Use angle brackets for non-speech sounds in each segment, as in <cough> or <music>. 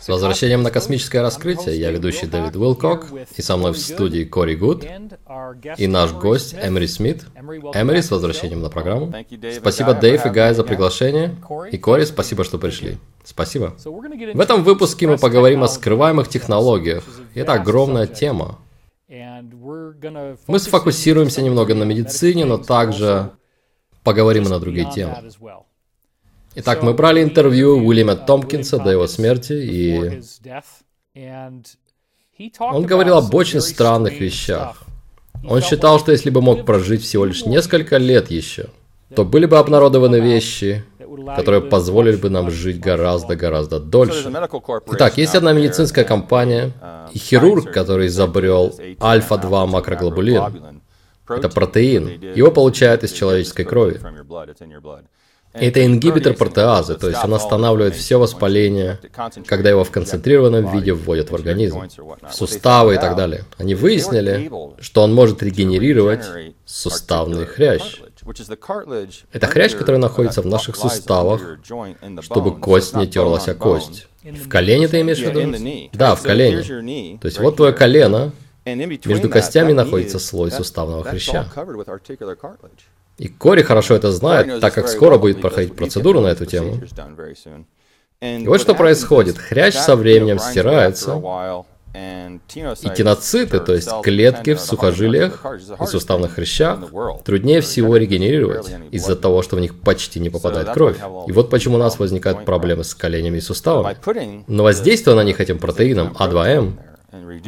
С возвращением на космическое раскрытие я ведущий Дэвид Уилкок, и со мной в студии Кори Гуд и наш гость Эмери Смит. Эмери, с возвращением на программу. Спасибо, Дэйв и Гай, за приглашение. И Кори, спасибо, что пришли. Спасибо. В этом выпуске мы поговорим о скрываемых технологиях. Это огромная тема. Мы сфокусируемся немного на медицине, но также поговорим и на другие темы. Итак, мы брали интервью Уильяма Томпкинса до его смерти, и он говорил об очень странных вещах. Он считал, что если бы мог прожить всего лишь несколько лет еще, то были бы обнародованы вещи, которые позволили бы нам жить гораздо-гораздо дольше. Итак, есть одна медицинская компания и хирург, который изобрел альфа-2 макроглобулин. Это протеин. Его получают из человеческой крови. Это ингибитор протеазы, то есть он останавливает все воспаление, когда его в концентрированном виде вводят в организм, в суставы и так далее. Они выяснили, что он может регенерировать суставный хрящ. Это хрящ, который находится в наших суставах, чтобы кость не терлась о кость. В колене ты имеешь в виду? Да, в колене. То есть вот твое колено, между костями находится слой суставного хряща. И Кори хорошо это знает, так как скоро будет проходить процедуру на эту тему. И вот что происходит. Хрящ со временем стирается, и тиноциты, то есть клетки в сухожилиях и суставных хрящах, труднее всего регенерировать из-за того, что в них почти не попадает кровь. И вот почему у нас возникают проблемы с коленями и суставами. Но воздействуя на них этим протеином А2М,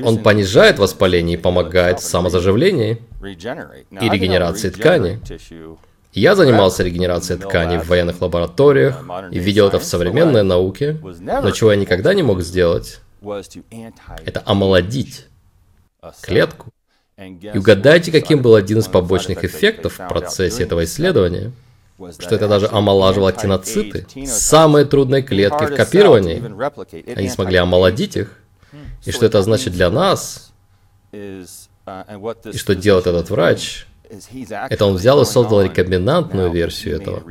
он понижает воспаление и помогает в самозаживлении и регенерации ткани. Я занимался регенерацией тканей в военных лабораториях и видел это в современной науке, но чего я никогда не мог сделать, это омолодить клетку. И угадайте, каким был один из побочных эффектов в процессе этого исследования? Что это даже омолаживало тиноциты, самые трудные клетки в копировании. Они смогли омолодить их. И что это значит для нас, и что делает этот врач, это он взял и создал рекомбинантную версию этого.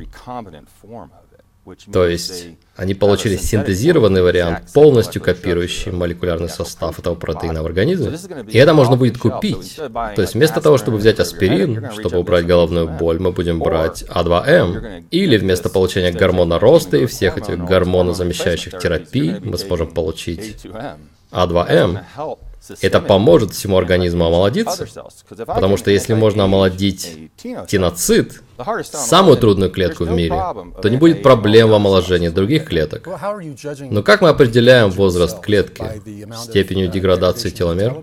То есть они получили синтезированный вариант, полностью копирующий молекулярный состав этого протеина в организме. И это можно будет купить. То есть вместо того, чтобы взять аспирин, чтобы убрать головную боль, мы будем брать А2М. Или вместо получения гормона роста и всех этих гормонозамещающих терапий, мы сможем получить а2М, это поможет всему организму омолодиться, потому что если можно омолодить тиноцит, самую трудную клетку в мире, то не будет проблем в омоложении других клеток. Но как мы определяем возраст клетки? Степенью деградации теломер?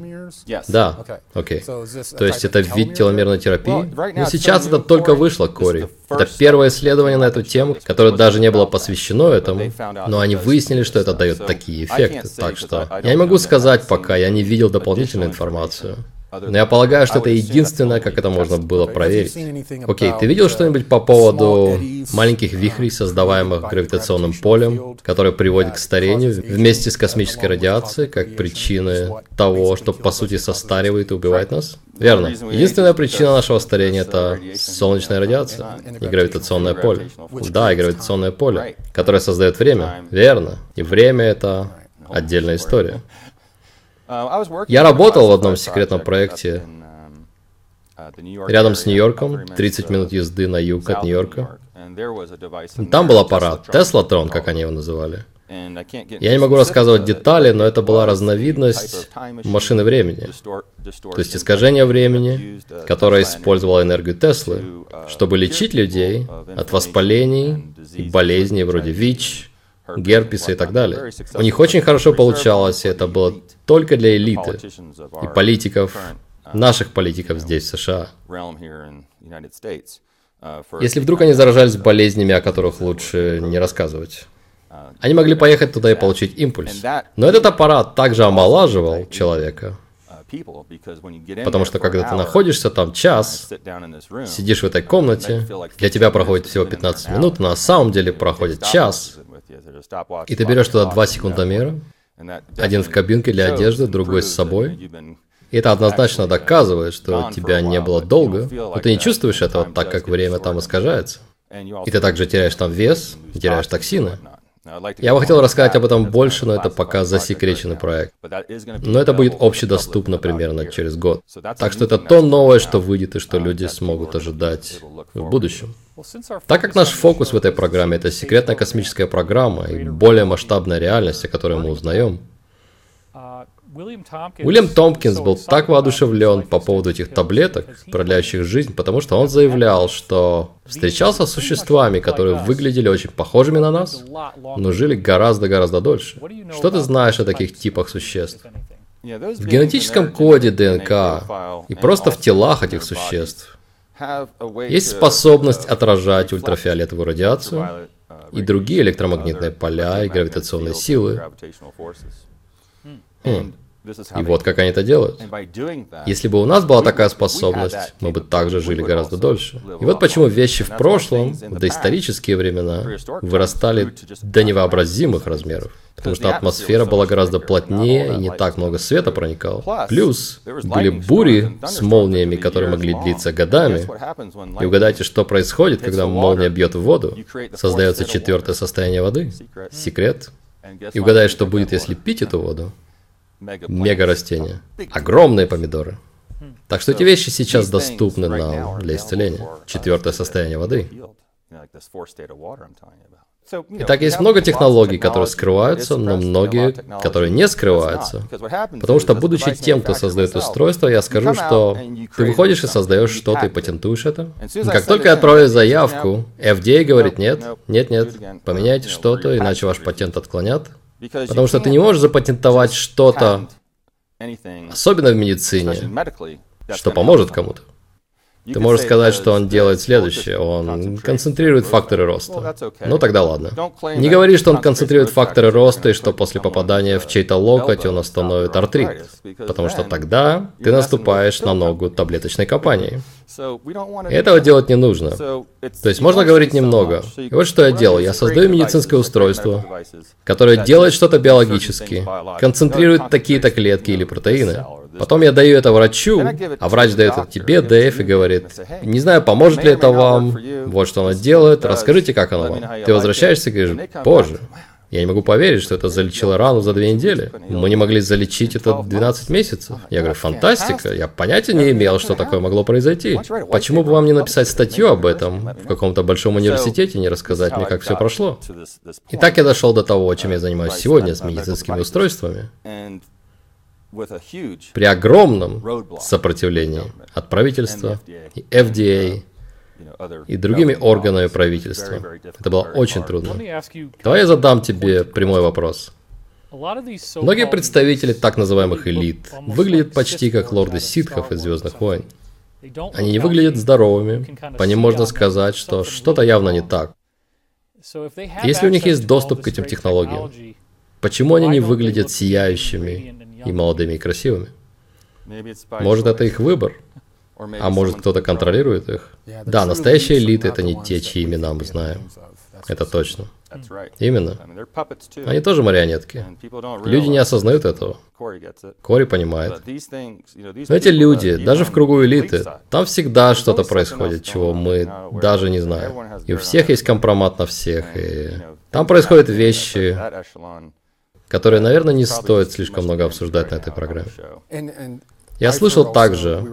Да, окей. Okay. То есть это вид теломерной терапии? Но сейчас это только вышло, Кори. Это первое исследование на эту тему, которое даже не было посвящено этому, но они выяснили, что это дает такие эффекты. Так что я не могу сказать пока, я не видел дополнительную информацию. Но я полагаю, что это единственное, как это можно было проверить. Окей, ты видел что-нибудь по поводу маленьких вихрей, создаваемых гравитационным полем, которые приводят к старению вместе с космической радиацией, как причины того, что по сути состаривает и убивает нас? Верно. Единственная причина нашего старения это солнечная радиация и гравитационное поле. Да, и гравитационное поле, которое создает время. Верно. И время это отдельная история. Uh, Я работал в одном секретном проекте um, uh, рядом с Нью-Йорком, 30 минут езды на юг от Нью-Йорка. Там был аппарат, Теслатрон, как они его называли. Я не могу рассказывать детали, но это была разновидность машины времени, то есть искажение времени, uh, которое использовало энергию Теслы, чтобы лечить людей от воспалений и болезней вроде ВИЧ, герпеса и так далее. У них очень хорошо получалось, и это было только для элиты и политиков, наших политиков здесь, в США. Если вдруг они заражались болезнями, о которых лучше не рассказывать. Они могли поехать туда и получить импульс. Но этот аппарат также омолаживал человека. Потому что когда ты находишься там час, сидишь в этой комнате, для тебя проходит всего 15 минут, но на самом деле проходит час, и ты берешь туда два секундомера, один в кабинке для одежды, другой с собой. И это однозначно доказывает, что тебя не было долго, но ты не чувствуешь этого, так как время там искажается. И ты также теряешь там вес, теряешь токсины. Я бы хотел рассказать об этом больше, но это пока засекреченный проект. Но это будет общедоступно примерно через год. Так что это то новое, что выйдет и что люди смогут ожидать в будущем. Так как наш фокус в этой программе это секретная космическая программа и более масштабная реальность, о которой мы узнаем, Уильям Томпкинс был так воодушевлен по поводу этих таблеток, продляющих жизнь, потому что он заявлял, что встречался с существами, которые выглядели очень похожими на нас, но жили гораздо-гораздо дольше. Что ты знаешь о таких типах существ? В генетическом коде ДНК и просто в телах этих существ есть способность отражать ультрафиолетовую радиацию и другие электромагнитные поля и гравитационные силы. И вот как они это делают. Если бы у нас была такая способность, мы бы также жили гораздо дольше. И вот почему вещи в прошлом, в доисторические времена, вырастали до невообразимых размеров. Потому что атмосфера была гораздо плотнее и не так много света проникало. Плюс были бури с молниями, которые могли длиться годами. И угадайте, что происходит, когда молния бьет в воду. Создается четвертое состояние воды. Секрет. И угадай, что будет, если пить эту воду мега растения. Огромные помидоры. Так что эти вещи сейчас доступны нам для исцеления. Четвертое состояние воды. Итак, есть много технологий, которые скрываются, но многие, которые не скрываются. Потому что, будучи тем, кто создает устройство, я скажу, что ты выходишь и создаешь что-то и патентуешь это. Как только я отправляю заявку, FDA говорит нет, нет, нет, поменяйте что-то, иначе ваш патент отклонят. Потому что ты не можешь запатентовать что-то, особенно в медицине, что поможет кому-то. Ты можешь сказать, что он делает следующее. Он концентрирует факторы роста. Ну тогда ладно. Не говори, что он концентрирует факторы роста и что после попадания в чей-то локоть он остановит артрит. Потому что тогда ты наступаешь на ногу таблеточной компании. И этого делать не нужно. То есть можно говорить немного. И вот что я делаю. Я создаю медицинское устройство, которое делает что-то биологически, концентрирует такие-то клетки или протеины. Потом я даю это врачу, а врач дает это тебе, Дэйв, и говорит, не знаю, поможет ли это вам, вот что оно делает, расскажите, как оно вам. Ты возвращаешься и говоришь, боже, я не могу поверить, что это залечило рану за две недели. Мы не могли залечить это 12 месяцев. Я говорю, фантастика, я понятия не имел, что такое могло произойти. Почему бы вам не написать статью об этом в каком-то большом университете и не рассказать мне, как все прошло? И так я дошел до того, чем я занимаюсь сегодня с медицинскими устройствами при огромном сопротивлении от правительства и FDA и другими органами правительства. Это было очень трудно. Давай я задам тебе прямой вопрос. Многие представители так называемых элит выглядят почти как лорды ситхов из Звездных войн. Они не выглядят здоровыми, по ним можно сказать, что что-то явно не так. Если у них есть доступ к этим технологиям, почему они не выглядят сияющими и молодыми, и красивыми. Может, это их выбор? А может, кто-то контролирует их? Да, настоящие элиты — это не те, чьи имена мы знаем. Это точно. Именно. Они тоже марионетки. Люди не осознают этого. Кори понимает. Но эти люди, даже в кругу элиты, там всегда что-то происходит, чего мы даже не знаем. И у всех есть компромат на всех, и там происходят вещи, которые, наверное, не стоит слишком много обсуждать на этой программе. Я слышал также,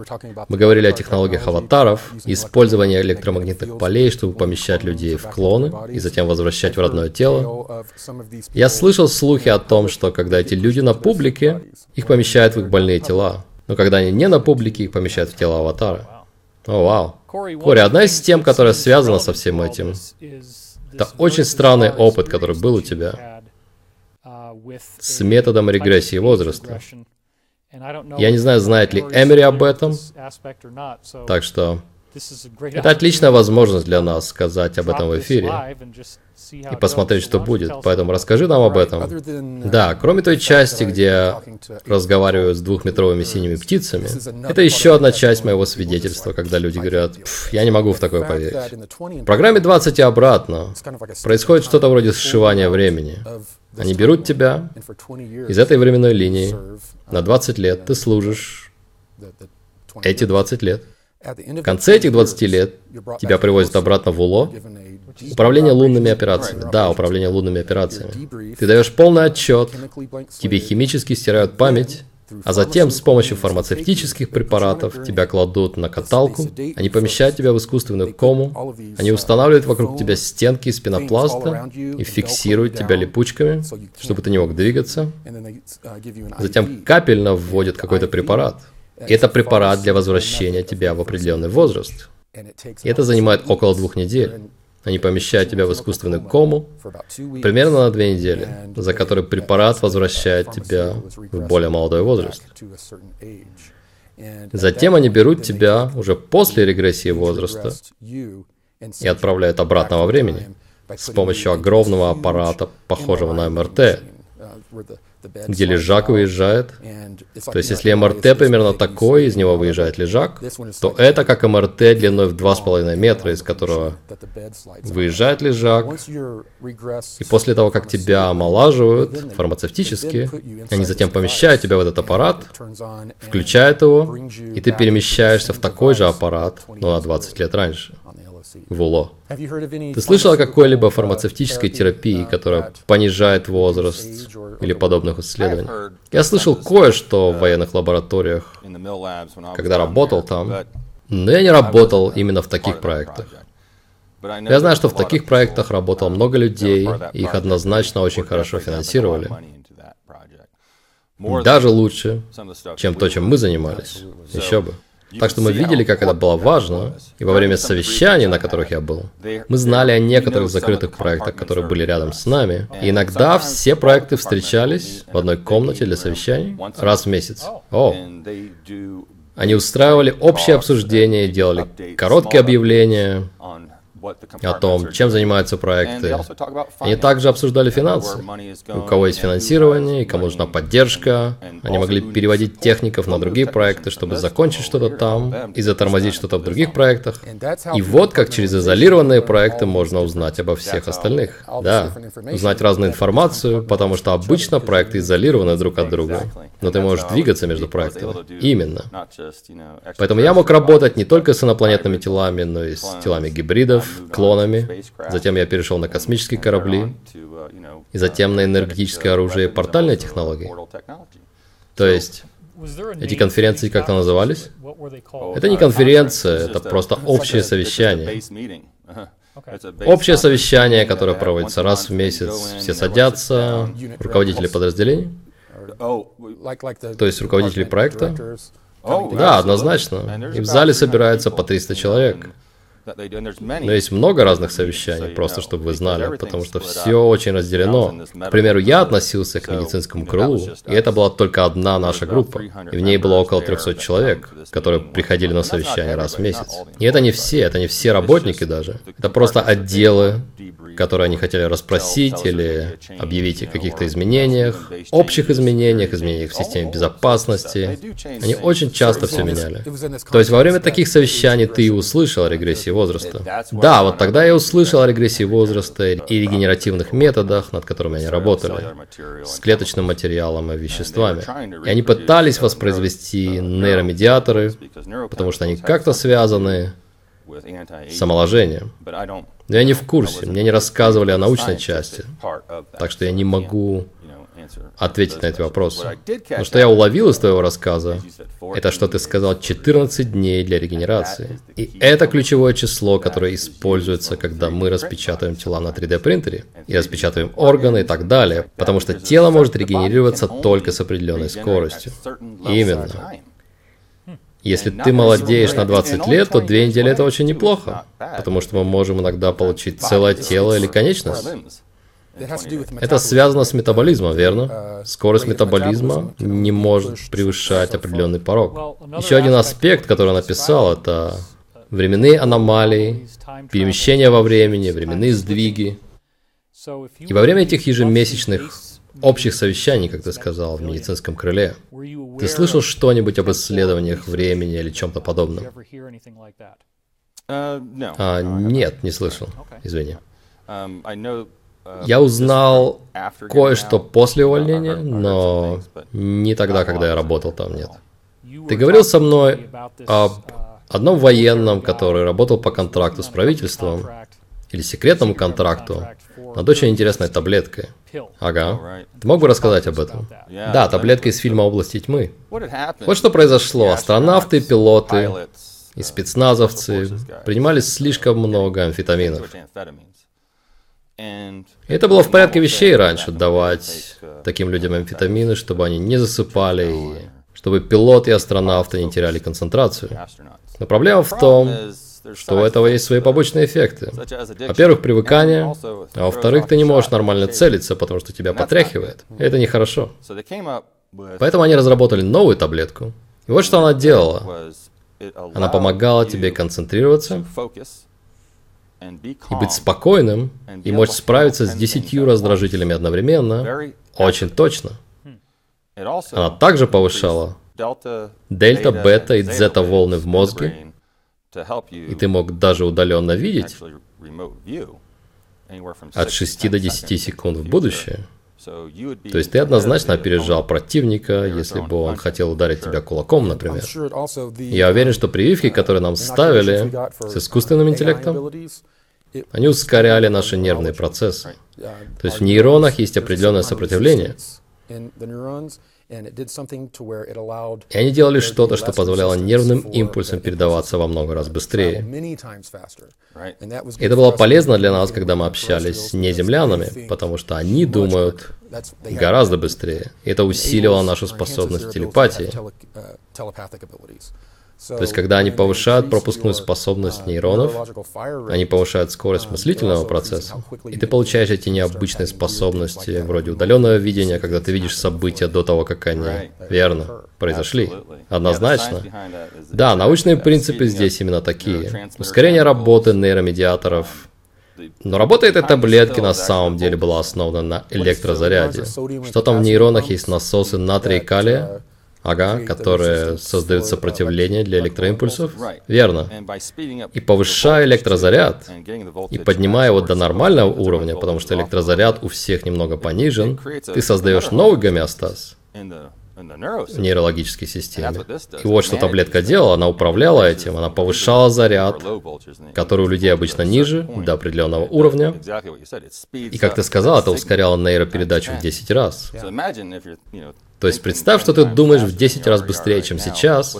мы говорили о технологиях аватаров, использовании электромагнитных полей, чтобы помещать людей в клоны и затем возвращать в родное тело. Я слышал слухи о том, что когда эти люди на публике, их помещают в их больные тела. Но когда они не на публике, их помещают в тело аватара. О, вау. Кори, одна из тем, которая связана со всем этим, это очень странный опыт, который был у тебя с методом регрессии возраста. Я не знаю, знает ли Эмери об этом, так что это отличная возможность для нас сказать об этом в эфире и посмотреть, что будет. Поэтому расскажи нам об этом. Да, кроме той части, где я разговариваю с двухметровыми синими птицами, это еще одна часть моего свидетельства, когда люди говорят, я не могу в такое поверить. В программе 20 и обратно происходит что-то вроде сшивания времени. Они берут тебя из этой временной линии на 20 лет, ты служишь эти 20 лет. В конце этих 20 лет тебя привозят обратно в УЛО, Управление лунными операциями. Да, управление лунными операциями. Ты даешь полный отчет, тебе химически стирают память, а затем с помощью фармацевтических препаратов тебя кладут на каталку, они помещают тебя в искусственную кому, они устанавливают вокруг тебя стенки из пенопласта и фиксируют тебя липучками, чтобы ты не мог двигаться. Затем капельно вводят какой-то препарат. Это препарат для возвращения тебя в определенный возраст. И это занимает около двух недель. Они помещают тебя в искусственную кому примерно на две недели, за которые препарат возвращает тебя в более молодой возраст. Затем они берут тебя уже после регрессии возраста и отправляют обратно во времени с помощью огромного аппарата, похожего на МРТ, где лежак выезжает. То есть, если МРТ примерно такой, из него выезжает лежак, то это как МРТ длиной в 2,5 метра, из которого выезжает лежак. И после того, как тебя омолаживают фармацевтически, они затем помещают тебя в этот аппарат, включают его, и ты перемещаешься в такой же аппарат, но на 20 лет раньше в УЛО. Ты слышал о какой-либо фармацевтической терапии, которая понижает возраст или подобных исследований? Я слышал кое-что в военных лабораториях, когда работал там, но я не работал именно в таких проектах. Я знаю, что в таких проектах работало много людей, и их однозначно очень хорошо финансировали. Даже лучше, чем то, чем мы занимались. Еще бы. Так что мы видели, как это было важно, и во время совещаний, на которых я был, мы знали о некоторых закрытых проектах, которые были рядом с нами, и иногда все проекты встречались в одной комнате для совещаний раз в месяц. О! Они устраивали общее обсуждение, делали короткие объявления, о том, чем занимаются проекты. Они также обсуждали финансы. У кого есть финансирование, и кому нужна поддержка. Они могли переводить техников на другие проекты, чтобы закончить что-то там и затормозить что-то в других проектах. И вот как через изолированные проекты можно узнать обо всех остальных. Да, узнать разную информацию, потому что обычно проекты изолированы друг от друга. Но ты можешь двигаться между проектами. Именно. Поэтому я мог работать не только с инопланетными телами, но и с телами гибридов, <laughs> клонами. Затем я перешел на космические корабли. И затем на энергетическое оружие и портальные технологии. То есть, эти конференции как-то назывались? Это не конференция, это просто общее совещание. Общее совещание, которое проводится раз в месяц. Все садятся, руководители подразделений. То есть руководители проекта. Да, однозначно. И в зале собирается по 300 человек. Но есть много разных совещаний, просто чтобы вы знали, потому что все очень разделено. К примеру, я относился к медицинскому крылу, и это была только одна наша группа, и в ней было около 300 человек, которые приходили на совещание раз в месяц. И это не все, это не все работники даже. Это просто отделы, которые они хотели расспросить или объявить о каких-то изменениях, общих изменениях, изменениях в системе безопасности. Они очень часто все меняли. То есть во время таких совещаний ты и услышал о регрессии возраста. Да, вот тогда я услышал о регрессии возраста и регенеративных методах, над которыми они работали, с клеточным материалом и веществами. И они пытались воспроизвести нейромедиаторы, потому что они как-то связаны с омоложением. Но я не в курсе, мне не рассказывали о научной части, так что я не могу ответить на эти вопросы. Но что я уловил из твоего рассказа, это что ты сказал 14 дней для регенерации. И это ключевое число, которое используется, когда мы распечатываем тела на 3D принтере и распечатываем органы и так далее, потому что тело может регенерироваться только с определенной скоростью. Именно. Если ты молодеешь на 20 лет, то две недели это очень неплохо, потому что мы можем иногда получить целое тело или конечность. Это связано с метаболизмом, верно? Скорость метаболизма не может превышать определенный порог. Еще один аспект, который он написал, это временные аномалии, перемещения во времени, временные сдвиги. И во время этих ежемесячных общих совещаний, как ты сказал, в медицинском крыле, ты слышал что-нибудь об исследованиях времени или чем-то подобном? А, нет, не слышал. Извини. Я узнал кое-что после увольнения, но не тогда, когда я работал там, нет. Ты говорил со мной об одном военном, который работал по контракту с правительством, или секретному контракту над очень интересной таблеткой. Ага. Ты мог бы рассказать об этом? Да, таблетка из фильма «Области тьмы». Вот что произошло. Астронавты, пилоты и спецназовцы принимали слишком много амфетаминов. Это было в порядке вещей раньше, давать таким людям амфетамины, чтобы они не засыпали, и чтобы пилот и астронавты не теряли концентрацию. Но проблема в том, что у этого есть свои побочные эффекты. Во-первых, привыкание, а во-вторых, ты не можешь нормально целиться, потому что тебя потряхивает. И это нехорошо. Поэтому они разработали новую таблетку. И вот что она делала. Она помогала тебе концентрироваться и быть спокойным, и мочь справиться с десятью раздражителями одновременно, очень точно. Она также повышала дельта, бета и дзета волны в мозге, и ты мог даже удаленно видеть от 6 до 10 секунд в будущее. То есть ты однозначно опережал противника, если бы он хотел ударить тебя кулаком, например. Я уверен, что прививки, которые нам ставили с искусственным интеллектом, они ускоряли наши нервные процессы. То есть в нейронах есть определенное сопротивление. И они делали что-то, что позволяло нервным импульсам передаваться во много раз быстрее. И это было полезно для нас, когда мы общались с неземлянами, потому что они думают гораздо быстрее. И это усиливало нашу способность телепатии. То есть, когда они повышают пропускную способность нейронов, они повышают скорость мыслительного процесса, и ты получаешь эти необычные способности, вроде удаленного видения, когда ты видишь события до того, как они, верно, произошли. Однозначно. Да, научные принципы здесь именно такие. Ускорение работы нейромедиаторов, но работа этой таблетки на самом деле была основана на электрозаряде. Что там в нейронах есть насосы натрия и калия, Ага, которые создают сопротивление для электроимпульсов. Верно. И повышая электрозаряд, и поднимая его до нормального уровня, потому что электрозаряд у всех немного понижен, ты создаешь новый гомеостаз в нейрологической системе. И вот что таблетка делала, она управляла этим, она повышала заряд, который у людей обычно ниже, до определенного уровня. И, как ты сказал, это ускоряло нейропередачу в 10 раз. То есть представь, что ты думаешь в 10 раз быстрее, чем сейчас,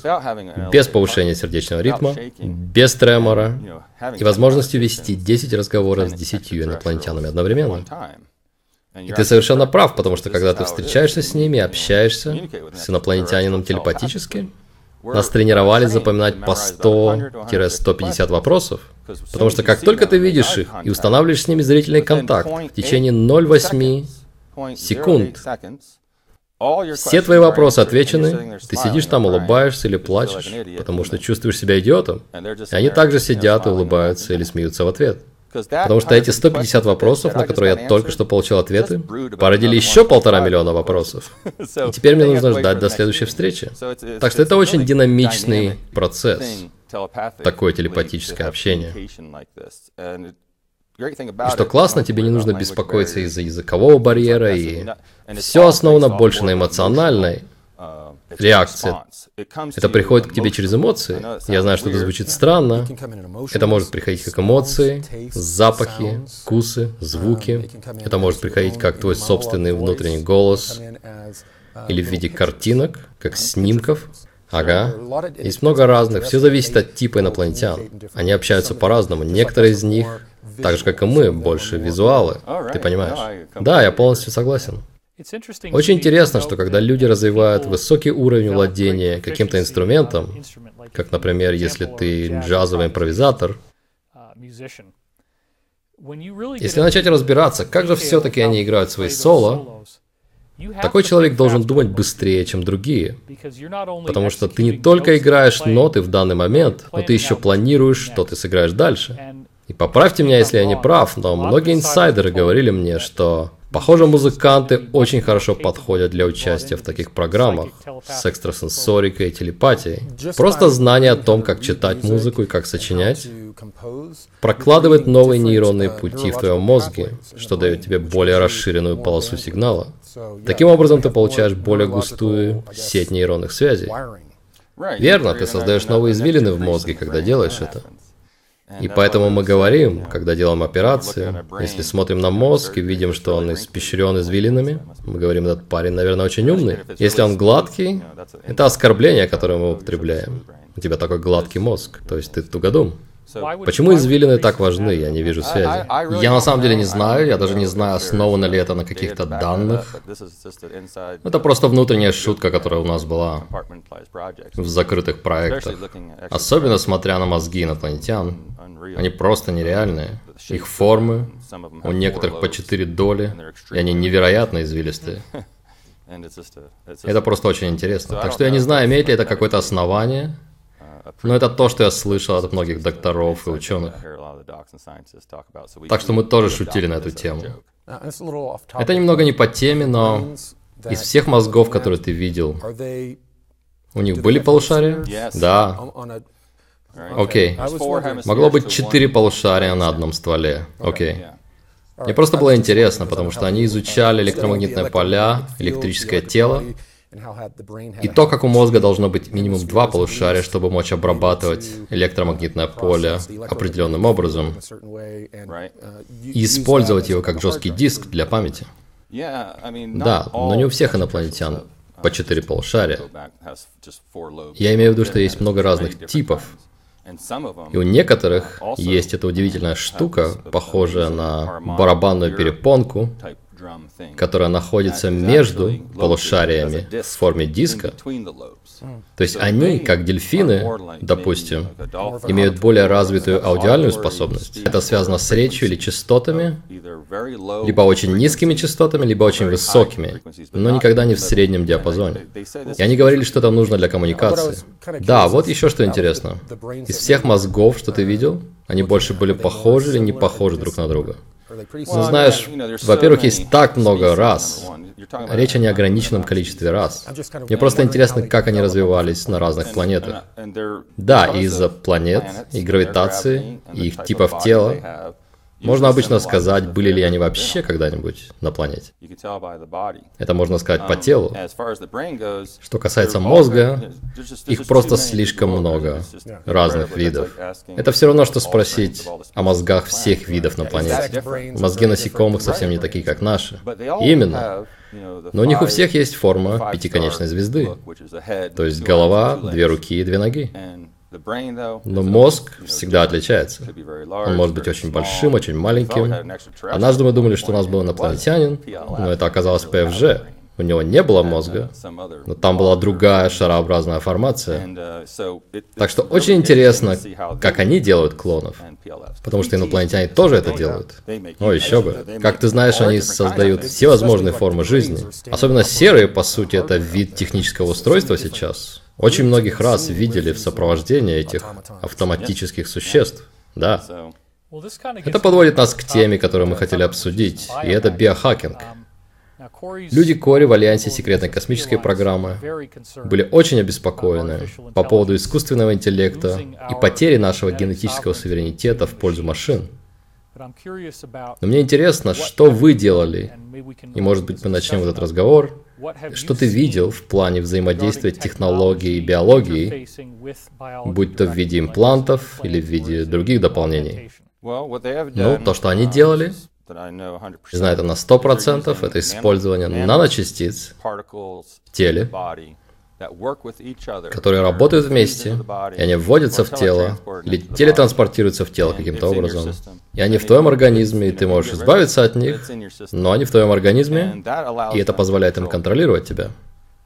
без повышения сердечного ритма, без тремора и возможностью вести 10 разговоров с 10 инопланетянами одновременно. И ты совершенно прав, потому что когда ты встречаешься с ними, общаешься с инопланетянином телепатически, нас тренировали запоминать по 100-150 вопросов. Потому что как только ты видишь их и устанавливаешь с ними зрительный контакт в течение 0,8 секунд, все твои вопросы отвечены, ты сидишь там, улыбаешься или плачешь, потому что чувствуешь себя идиотом. И они также сидят и улыбаются или смеются в ответ. Потому что эти 150 вопросов, на которые я только что получил ответы, породили еще полтора <laughs> миллиона вопросов. <laughs> И теперь мне нужно ждать до следующей встречи. Так что это очень динамичный процесс, такое телепатическое общение. И что классно, тебе не нужно беспокоиться из-за языкового барьера, и все основано больше на эмоциональной реакции. Это приходит к тебе через эмоции. Я знаю, что это звучит странно. Это может приходить как эмоции, запахи, вкусы, звуки. Это может приходить как твой собственный внутренний голос или в виде картинок, как снимков. Ага. Есть много разных. Все зависит от типа инопланетян. Они общаются по-разному. Некоторые из них, так же как и мы, больше визуалы. Ты понимаешь? Да, я полностью согласен. Очень интересно, что когда люди развивают высокий уровень владения каким-то инструментом, как, например, если ты джазовый импровизатор, если начать разбираться, как же все-таки они играют свои соло, такой человек должен думать быстрее, чем другие. Потому что ты не только играешь ноты в данный момент, но ты еще планируешь, что ты сыграешь дальше. И поправьте меня, если я не прав, но многие инсайдеры говорили мне, что Похоже, музыканты очень хорошо подходят для участия в таких программах с экстрасенсорикой и телепатией. Просто знание о том, как читать музыку и как сочинять, прокладывает новые нейронные пути в твоем мозге, что дает тебе более расширенную полосу сигнала. Таким образом, ты получаешь более густую сеть нейронных связей. Верно, ты создаешь новые извилины в мозге, когда делаешь это. И поэтому мы говорим, когда делаем операции, если смотрим на мозг и видим, что он испещрен извилинами, мы говорим, этот парень, наверное, очень умный. Если он гладкий, это оскорбление, которое мы употребляем. У тебя такой гладкий мозг, то есть ты тугодум. Почему извилины так важны? Я не вижу связи. Я на самом деле не знаю, я даже не знаю, основано ли это на каких-то данных. Это просто внутренняя шутка, которая у нас была в закрытых проектах. Особенно смотря на мозги инопланетян. Они просто нереальные. Их формы, у некоторых по 4 доли, и они невероятно извилистые. <laughs> Это просто очень интересно. Так что я не знаю, имеет ли это какое-то основание, но это то, что я слышал от многих докторов и ученых. Так что мы тоже шутили на эту тему. Это немного не по теме, но из всех мозгов, которые ты видел, у них были полушария? Да. Окей. Могло быть четыре полушария на одном стволе. Окей. Мне просто было интересно, потому что они изучали электромагнитные поля, электрическое тело, и то, как у мозга должно быть минимум два полушария, чтобы мочь обрабатывать электромагнитное поле определенным образом и использовать его как жесткий диск для памяти. Да, но не у всех инопланетян по четыре полушария. Я имею в виду, что есть много разных типов. И у некоторых есть эта удивительная штука, похожая на барабанную перепонку, которая находится между полушариями в форме диска. То есть они, как дельфины, допустим, имеют более развитую аудиальную способность. Это связано с речью или частотами, либо очень низкими частотами, либо очень высокими, но никогда не в среднем диапазоне. И они говорили, что это нужно для коммуникации. Да, вот еще что интересно. Из всех мозгов, что ты видел, они больше были похожи или не похожи друг на друга? Ну, знаешь, во-первых, есть так много раз. Речь о неограниченном количестве раз. Мне просто интересно, как они развивались на разных планетах. Да, из-за планет, и гравитации, и их типов тела, можно обычно сказать, были ли они вообще когда-нибудь на планете. Это можно сказать по телу. Что касается мозга, их просто слишком много разных видов. Это все равно, что спросить о мозгах всех видов на планете. Мозги насекомых совсем не такие, как наши. Именно. Но у них у всех есть форма пятиконечной звезды. То есть голова, две руки и две ноги. Но мозг всегда отличается. Он может быть очень большим, очень маленьким. Однажды мы думали, что у нас был инопланетянин, но это оказалось ПФЖ. У него не было мозга, но там была другая шарообразная формация. Так что очень интересно, как они делают клонов. Потому что инопланетяне тоже это делают. О, еще бы. Как ты знаешь, они создают всевозможные формы жизни. Особенно серые, по сути, это вид технического устройства сейчас. Очень многих раз видели в сопровождении этих автоматических существ. Да. Это подводит нас к теме, которую мы хотели обсудить, и это биохакинг. Люди Кори в Альянсе секретной космической программы были очень обеспокоены по поводу искусственного интеллекта и потери нашего генетического суверенитета в пользу машин. Но мне интересно, что вы делали, и может быть мы начнем этот разговор что ты видел в плане взаимодействия технологии и биологии, будь то в виде имплантов или в виде других дополнений? Ну, то, что они делали, знаю это на 100%, это использование наночастиц в теле, которые работают вместе, и они вводятся в тело, или телетранспортируются в тело каким-то образом, и они в твоем организме, и ты можешь избавиться от них, но они в твоем организме, и это позволяет им контролировать тебя.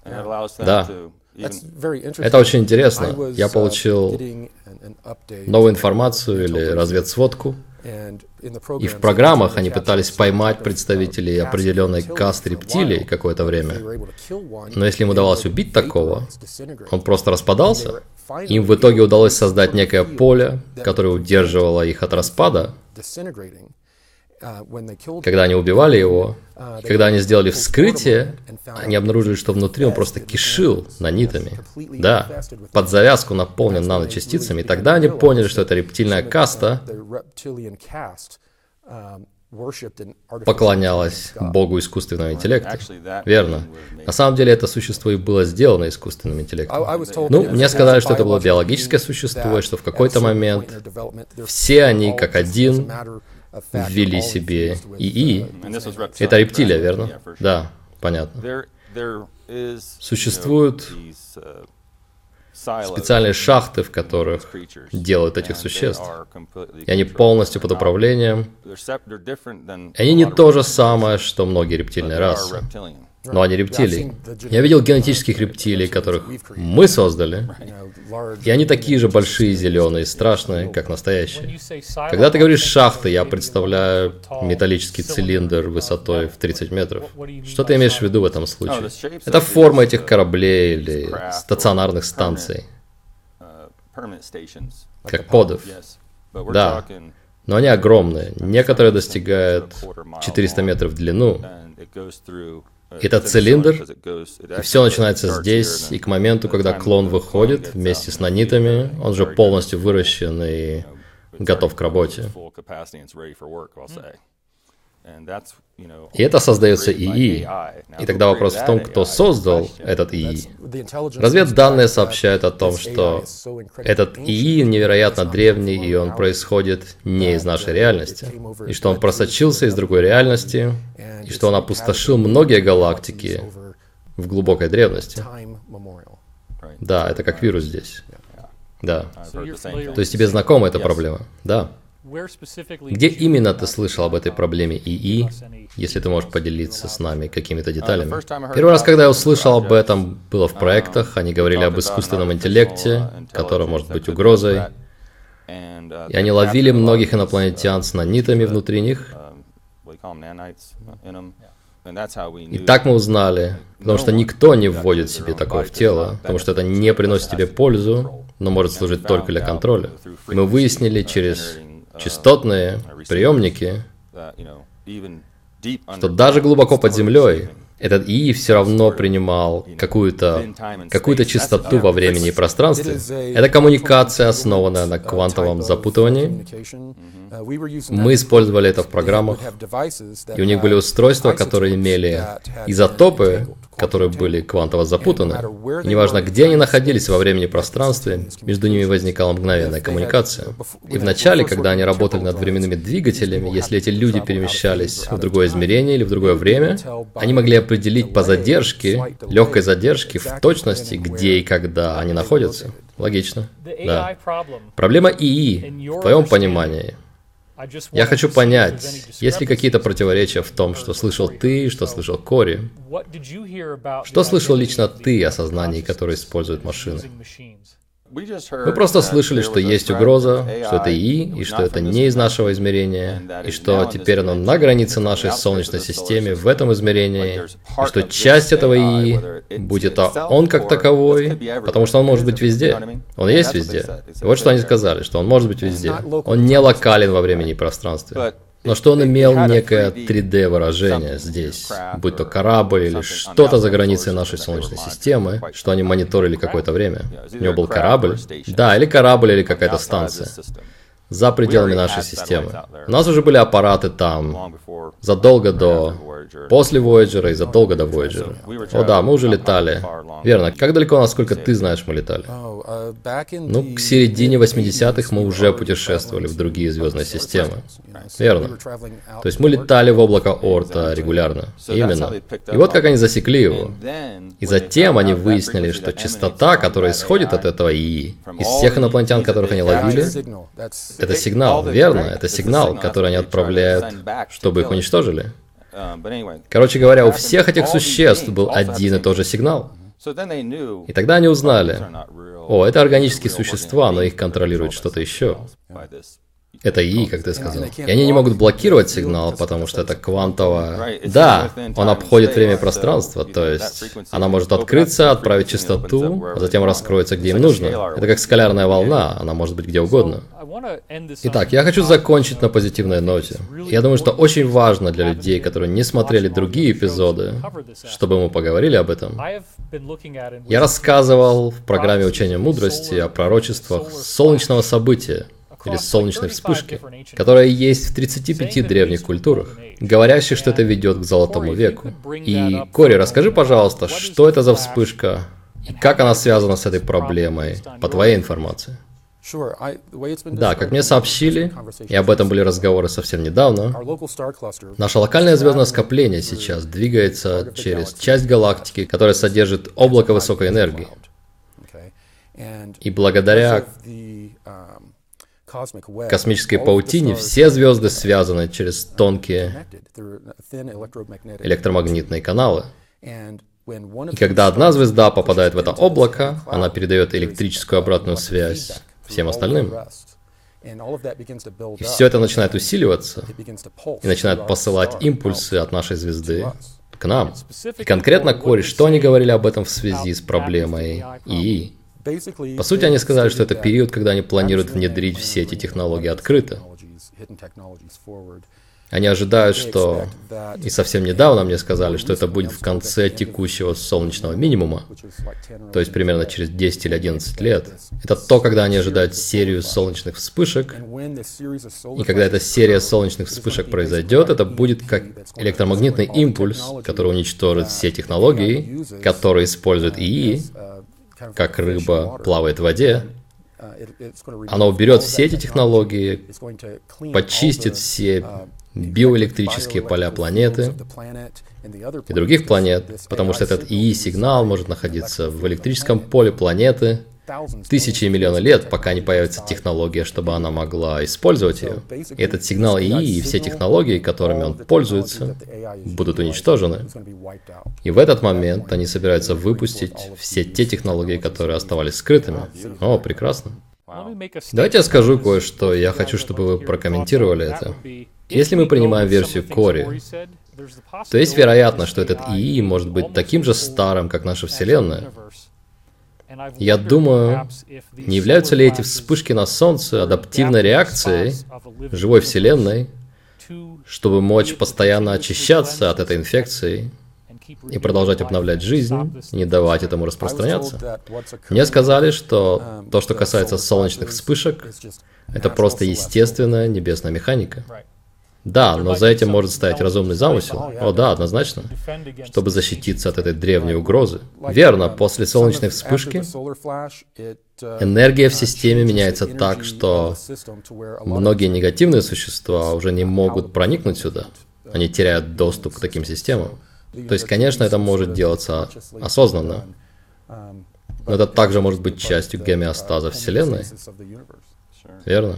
Да. Это очень интересно. Я получил новую информацию или разведсводку, и в программах они пытались поймать представителей определенной касты рептилий какое-то время. Но если им удавалось убить такого, он просто распадался. Им в итоге удалось создать некое поле, которое удерживало их от распада. Когда они убивали его, когда они сделали вскрытие, они обнаружили, что внутри он просто кишил нанитами. Да, под завязку наполнен наночастицами, и тогда они поняли, что это рептильная каста, поклонялось Богу искусственного интеллекта. Верно. На самом деле это существо и было сделано искусственным интеллектом. Ну, мне сказали, что это было биологическое существо, и что в какой-то момент все они, как один, ввели себе ИИ. Это рептилия, верно? Да, понятно. Существуют специальные шахты, в которых делают этих существ. И они полностью под управлением. И они не то же самое, что многие рептильные расы но они рептилии. Я видел генетических рептилий, которых мы создали, и они такие же большие, зеленые, страшные, как настоящие. Когда ты говоришь шахты, я представляю металлический цилиндр высотой в 30 метров. Что ты имеешь в виду в этом случае? Это форма этих кораблей или стационарных станций. Как подов. Да. Но они огромные. Некоторые достигают 400 метров в длину. Это цилиндр, и все начинается здесь, и к моменту, когда клон выходит вместе с нанитами, он же полностью выращен и готов к работе. И это создается ИИ. И тогда вопрос в том, кто создал этот ИИ. Разведданные сообщают о том, что этот ИИ невероятно древний, и он происходит не из нашей реальности. И что он просочился из другой реальности, и что он опустошил многие галактики в глубокой древности. Да, это как вирус здесь. Да. То есть тебе знакома эта проблема? Да. Где именно ты слышал об этой проблеме? ИИ, если ты можешь поделиться с нами какими-то деталями? Первый раз, когда я услышал об этом, было в проектах, они говорили об искусственном интеллекте, который может быть угрозой, и они ловили многих инопланетян с нанитами внутри них. И так мы узнали, потому что никто не вводит себе такое в тело, потому что это не приносит тебе пользу, но может служить только для контроля. Мы выяснили через частотные приемники, что даже глубоко под землей этот ИИ все равно принимал какую-то какую частоту во времени и пространстве. Это коммуникация, основанная на квантовом запутывании. Мы использовали это в программах, и у них были устройства, которые имели изотопы, которые были квантово запутаны. И неважно, где они находились во времени и пространстве, между ними возникала мгновенная коммуникация. И вначале, когда они работали над временными двигателями, если эти люди перемещались в другое измерение или в другое время, они могли определить по задержке, легкой задержке, в точности, где и когда они находятся. Логично. Да. Проблема ИИ, в твоем понимании, я хочу понять, есть ли какие-то противоречия в том, что слышал ты, что слышал Кори. Что слышал лично ты о сознании, которое используют машины? Мы просто слышали, что есть угроза, что это ИИ, и что это не из нашего измерения, и что теперь оно на границе нашей Солнечной системы в этом измерении, и что часть этого ИИ, будет это он как таковой, потому что он может быть везде. Он есть везде. И вот что они сказали, что он может быть везде. Он не локален во времени и пространстве. Но что он имел некое 3D выражение здесь, будь то корабль или что-то за границей нашей Солнечной системы, что они мониторили какое-то время. У него был корабль? Да, или корабль, или какая-то станция за пределами нашей системы. У нас уже были аппараты там задолго до, после Voyager и задолго до Voyager. О да, мы уже летали. Верно. Как далеко, насколько ты знаешь, мы летали? Ну, к середине 80-х мы уже путешествовали в другие звездные системы. Верно. То есть мы летали в облако Орта регулярно. Именно. И вот как они засекли его. И затем они выяснили, что частота, которая исходит от этого ИИ, из всех инопланетян, которых они ловили, это сигнал, верно? Это сигнал, который они отправляют, чтобы их уничтожили. Короче говоря, у всех этих существ был один и тот же сигнал. И тогда они узнали, о, это органические существа, но их контролирует что-то еще. Это ИИ, как ты сказал. И они не могут блокировать сигнал, потому что это квантово... Да, он обходит время и пространство, то есть она может открыться, отправить частоту, а затем раскроется, где им нужно. Это как скалярная волна, она может быть где угодно. Итак, я хочу закончить на позитивной ноте. Я думаю, что очень важно для людей, которые не смотрели другие эпизоды, чтобы мы поговорили об этом. Я рассказывал в программе учения мудрости о пророчествах солнечного события, или солнечной вспышки, которая есть в 35 древних культурах, говорящих, что это ведет к Золотому веку. И, Кори, расскажи, пожалуйста, что это за вспышка и как она связана с этой проблемой, по твоей информации? Да, как мне сообщили, и об этом были разговоры совсем недавно, наше локальное звездное скопление сейчас двигается через часть галактики, которая содержит облако высокой энергии. И благодаря космической паутине все звезды связаны через тонкие электромагнитные каналы. И когда одна звезда попадает в это облако, она передает электрическую обратную связь всем остальным. И все это начинает усиливаться и начинает посылать импульсы от нашей звезды к нам. И конкретно Кори, что они говорили об этом в связи с проблемой ИИ? По сути, они сказали, что это период, когда они планируют внедрить все эти технологии открыто. Они ожидают, что... И совсем недавно мне сказали, что это будет в конце текущего солнечного минимума, то есть примерно через 10 или 11 лет. Это то, когда они ожидают серию солнечных вспышек, и когда эта серия солнечных вспышек произойдет, это будет как электромагнитный импульс, который уничтожит все технологии, которые используют ИИ, как рыба плавает в воде, оно уберет все эти технологии, почистит все биоэлектрические поля планеты и других планет, потому что этот ИИ-сигнал может находиться в электрическом поле планеты тысячи и миллионы лет, пока не появится технология, чтобы она могла использовать ее. И этот сигнал ИИ и все технологии, которыми он пользуется, будут уничтожены. И в этот момент они собираются выпустить все те технологии, которые оставались скрытыми. О, прекрасно. Давайте я скажу кое-что, я хочу, чтобы вы прокомментировали это. Если мы принимаем версию Кори, то есть вероятно, что этот ИИ может быть таким же старым, как наша Вселенная. Я думаю, не являются ли эти вспышки на Солнце адаптивной реакцией живой Вселенной, чтобы мочь постоянно очищаться от этой инфекции и продолжать обновлять жизнь, не давать этому распространяться. Мне сказали, что то, что касается солнечных вспышек, это просто естественная небесная механика. Да, но за этим может стоять разумный замысел. О да, однозначно. Чтобы защититься от этой древней угрозы. Верно, после солнечной вспышки энергия в системе меняется так, что многие негативные существа уже не могут проникнуть сюда. Они теряют доступ к таким системам. То есть, конечно, это может делаться осознанно. Но это также может быть частью гомеостаза Вселенной. Верно?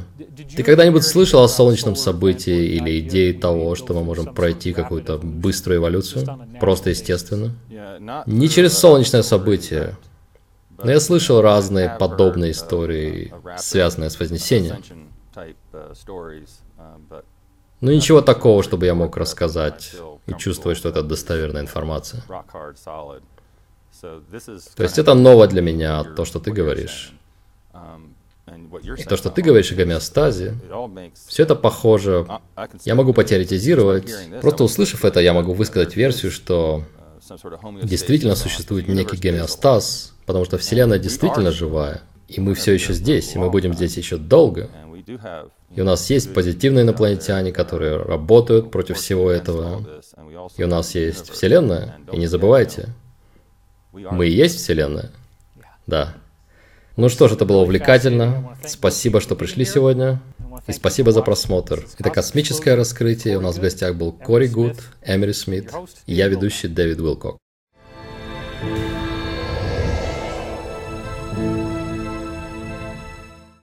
Ты когда-нибудь слышал о солнечном событии или идее того, что мы можем пройти какую-то быструю эволюцию? Просто естественно? Не через солнечное событие. Но я слышал разные подобные истории, связанные с Вознесением. Но ничего такого, чтобы я мог рассказать и чувствовать, что это достоверная информация. То есть это ново для меня, то, что ты говоришь. И то, что ты говоришь о гомеостазе, все это похоже. Я могу потеоретизировать. Просто услышав это, я могу высказать версию, что действительно существует некий гомеостаз, потому что Вселенная действительно живая. И мы все еще здесь, и мы будем здесь еще долго. И у нас есть позитивные инопланетяне, которые работают против всего этого. И у нас есть Вселенная. И не забывайте, мы и есть Вселенная. Да. Ну что ж, это было увлекательно. Спасибо, что пришли сегодня. И спасибо за просмотр. Это космическое раскрытие. У нас в гостях был Кори Гуд, Эмери Смит и я ведущий Дэвид Уилкок.